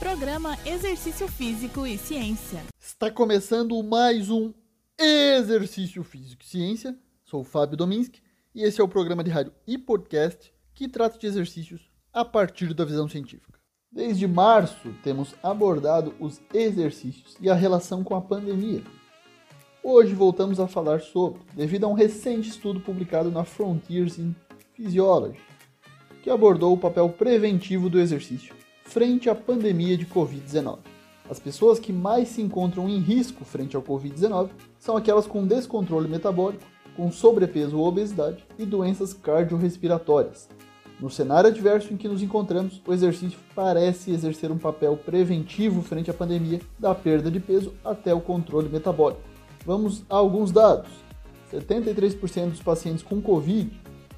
Programa Exercício Físico e Ciência. Está começando mais um Exercício Físico e Ciência. Sou o Fábio Dominski e esse é o programa de rádio e podcast que trata de exercícios a partir da visão científica. Desde março temos abordado os exercícios e a relação com a pandemia. Hoje voltamos a falar sobre, devido a um recente estudo publicado na Frontiers in Physiology, que abordou o papel preventivo do exercício frente à pandemia de Covid-19. As pessoas que mais se encontram em risco frente ao Covid-19 são aquelas com descontrole metabólico, com sobrepeso ou obesidade e doenças cardiorrespiratórias. No cenário adverso em que nos encontramos, o exercício parece exercer um papel preventivo frente à pandemia, da perda de peso até o controle metabólico. Vamos a alguns dados. 73% dos pacientes com Covid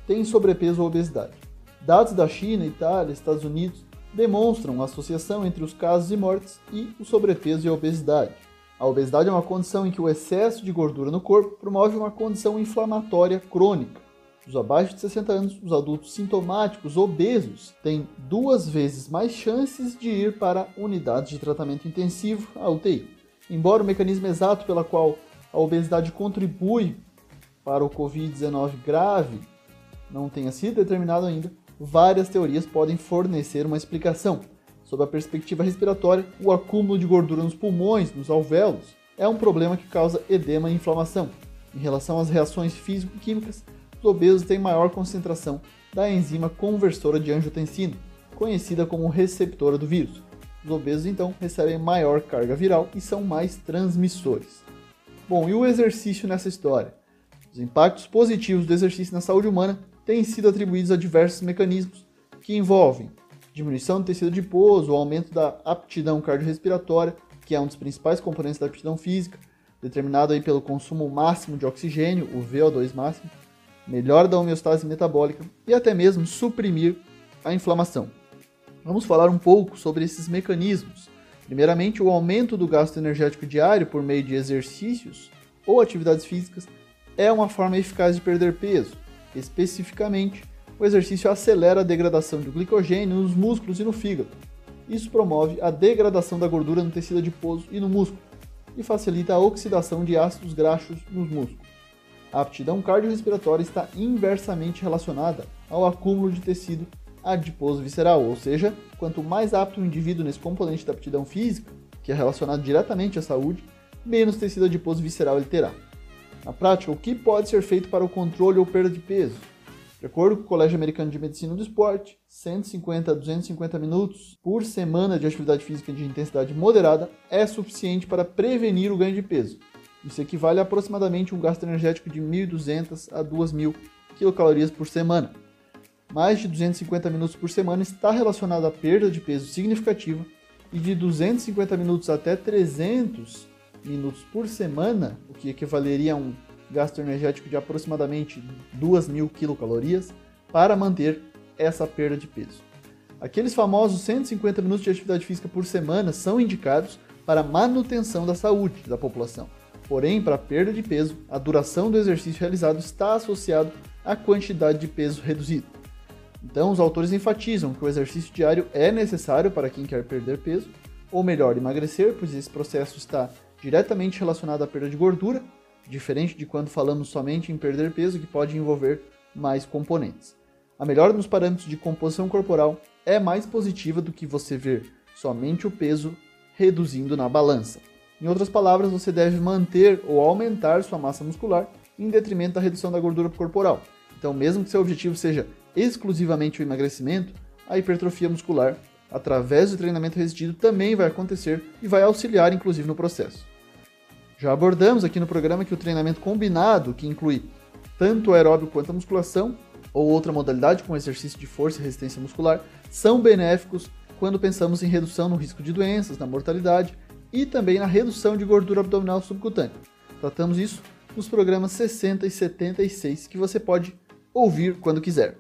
têm sobrepeso ou obesidade. Dados da China, Itália, Estados Unidos demonstram a associação entre os casos e mortes e o sobrepeso e a obesidade. A obesidade é uma condição em que o excesso de gordura no corpo promove uma condição inflamatória crônica. Os abaixo de 60 anos, os adultos sintomáticos obesos têm duas vezes mais chances de ir para unidades de tratamento intensivo, a UTI. Embora o mecanismo exato pela qual a obesidade contribui para o Covid-19 grave não tenha sido determinado ainda, várias teorias podem fornecer uma explicação. Sob a perspectiva respiratória, o acúmulo de gordura nos pulmões, nos alvéolos, é um problema que causa edema e inflamação. Em relação às reações físico-químicas, os obesos têm maior concentração da enzima conversora de angiotensina, conhecida como receptora do vírus. Os obesos, então, recebem maior carga viral e são mais transmissores. Bom, e o exercício nessa história? Os impactos positivos do exercício na saúde humana têm sido atribuídos a diversos mecanismos que envolvem diminuição do tecido adiposo, aumento da aptidão cardiorrespiratória, que é um dos principais componentes da aptidão física, determinado aí pelo consumo máximo de oxigênio, o VO2 máximo, melhora da homeostase metabólica e até mesmo suprimir a inflamação. Vamos falar um pouco sobre esses mecanismos. Primeiramente, o aumento do gasto energético diário por meio de exercícios ou atividades físicas é uma forma eficaz de perder peso. Especificamente, o exercício acelera a degradação de glicogênio nos músculos e no fígado. Isso promove a degradação da gordura no tecido adiposo e no músculo e facilita a oxidação de ácidos graxos nos músculos. A aptidão cardiorrespiratória está inversamente relacionada ao acúmulo de tecido adiposo visceral, ou seja, quanto mais apto o indivíduo nesse componente da aptidão física, que é relacionado diretamente à saúde, menos tecido adiposo visceral ele terá. Na prática, o que pode ser feito para o controle ou perda de peso? De acordo com o Colégio Americano de Medicina do Esporte, 150 a 250 minutos por semana de atividade física de intensidade moderada é suficiente para prevenir o ganho de peso. Isso equivale a aproximadamente um gasto energético de 1.200 a 2.000 quilocalorias por semana. Mais de 250 minutos por semana está relacionado à perda de peso significativa e de 250 minutos até 300 minutos por semana, o que equivaleria a um gasto energético de aproximadamente 2.000 quilocalorias, para manter essa perda de peso. Aqueles famosos 150 minutos de atividade física por semana são indicados para manutenção da saúde da população. Porém, para perda de peso, a duração do exercício realizado está associado à quantidade de peso reduzido. Então, os autores enfatizam que o exercício diário é necessário para quem quer perder peso, ou melhor, emagrecer, pois esse processo está diretamente relacionado à perda de gordura, diferente de quando falamos somente em perder peso, que pode envolver mais componentes. A melhora nos parâmetros de composição corporal é mais positiva do que você ver somente o peso reduzindo na balança. Em outras palavras, você deve manter ou aumentar sua massa muscular em detrimento da redução da gordura corporal. Então, mesmo que seu objetivo seja exclusivamente o emagrecimento, a hipertrofia muscular, através do treinamento resistido, também vai acontecer e vai auxiliar, inclusive, no processo. Já abordamos aqui no programa que o treinamento combinado, que inclui tanto o aeróbio quanto a musculação, ou outra modalidade com exercício de força e resistência muscular, são benéficos quando pensamos em redução no risco de doenças, na mortalidade e também na redução de gordura abdominal subcutânea. Tratamos isso nos programas 60 e 76 que você pode ouvir quando quiser.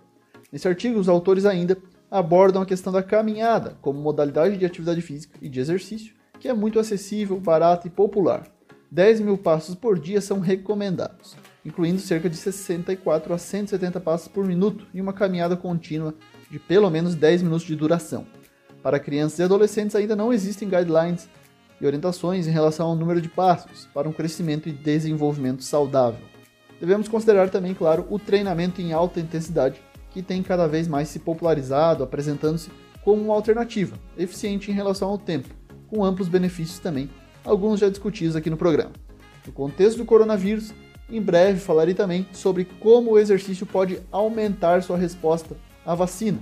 Nesse artigo, os autores ainda abordam a questão da caminhada como modalidade de atividade física e de exercício, que é muito acessível, barata e popular. 10 mil passos por dia são recomendados, incluindo cerca de 64 a 170 passos por minuto e uma caminhada contínua de pelo menos 10 minutos de duração. Para crianças e adolescentes ainda não existem guidelines e orientações em relação ao número de passos para um crescimento e desenvolvimento saudável. Devemos considerar também, claro, o treinamento em alta intensidade, que tem cada vez mais se popularizado, apresentando-se como uma alternativa, eficiente em relação ao tempo, com amplos benefícios também, alguns já discutidos aqui no programa. No contexto do coronavírus, em breve falarei também sobre como o exercício pode aumentar sua resposta à vacina.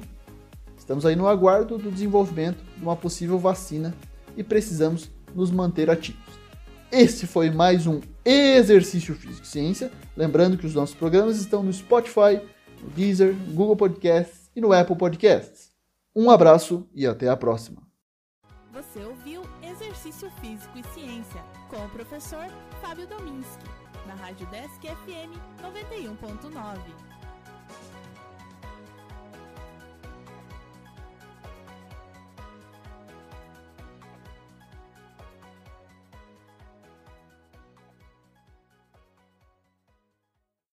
Estamos aí no aguardo do desenvolvimento de uma possível vacina e precisamos nos manter ativos. Esse foi mais um Exercício Físico e Ciência. Lembrando que os nossos programas estão no Spotify, no Deezer, no Google Podcasts e no Apple Podcasts. Um abraço e até a próxima. Você ouviu Exercício Físico e Ciência com o professor Fábio Dominski, na Rádio Desk FM 91.9.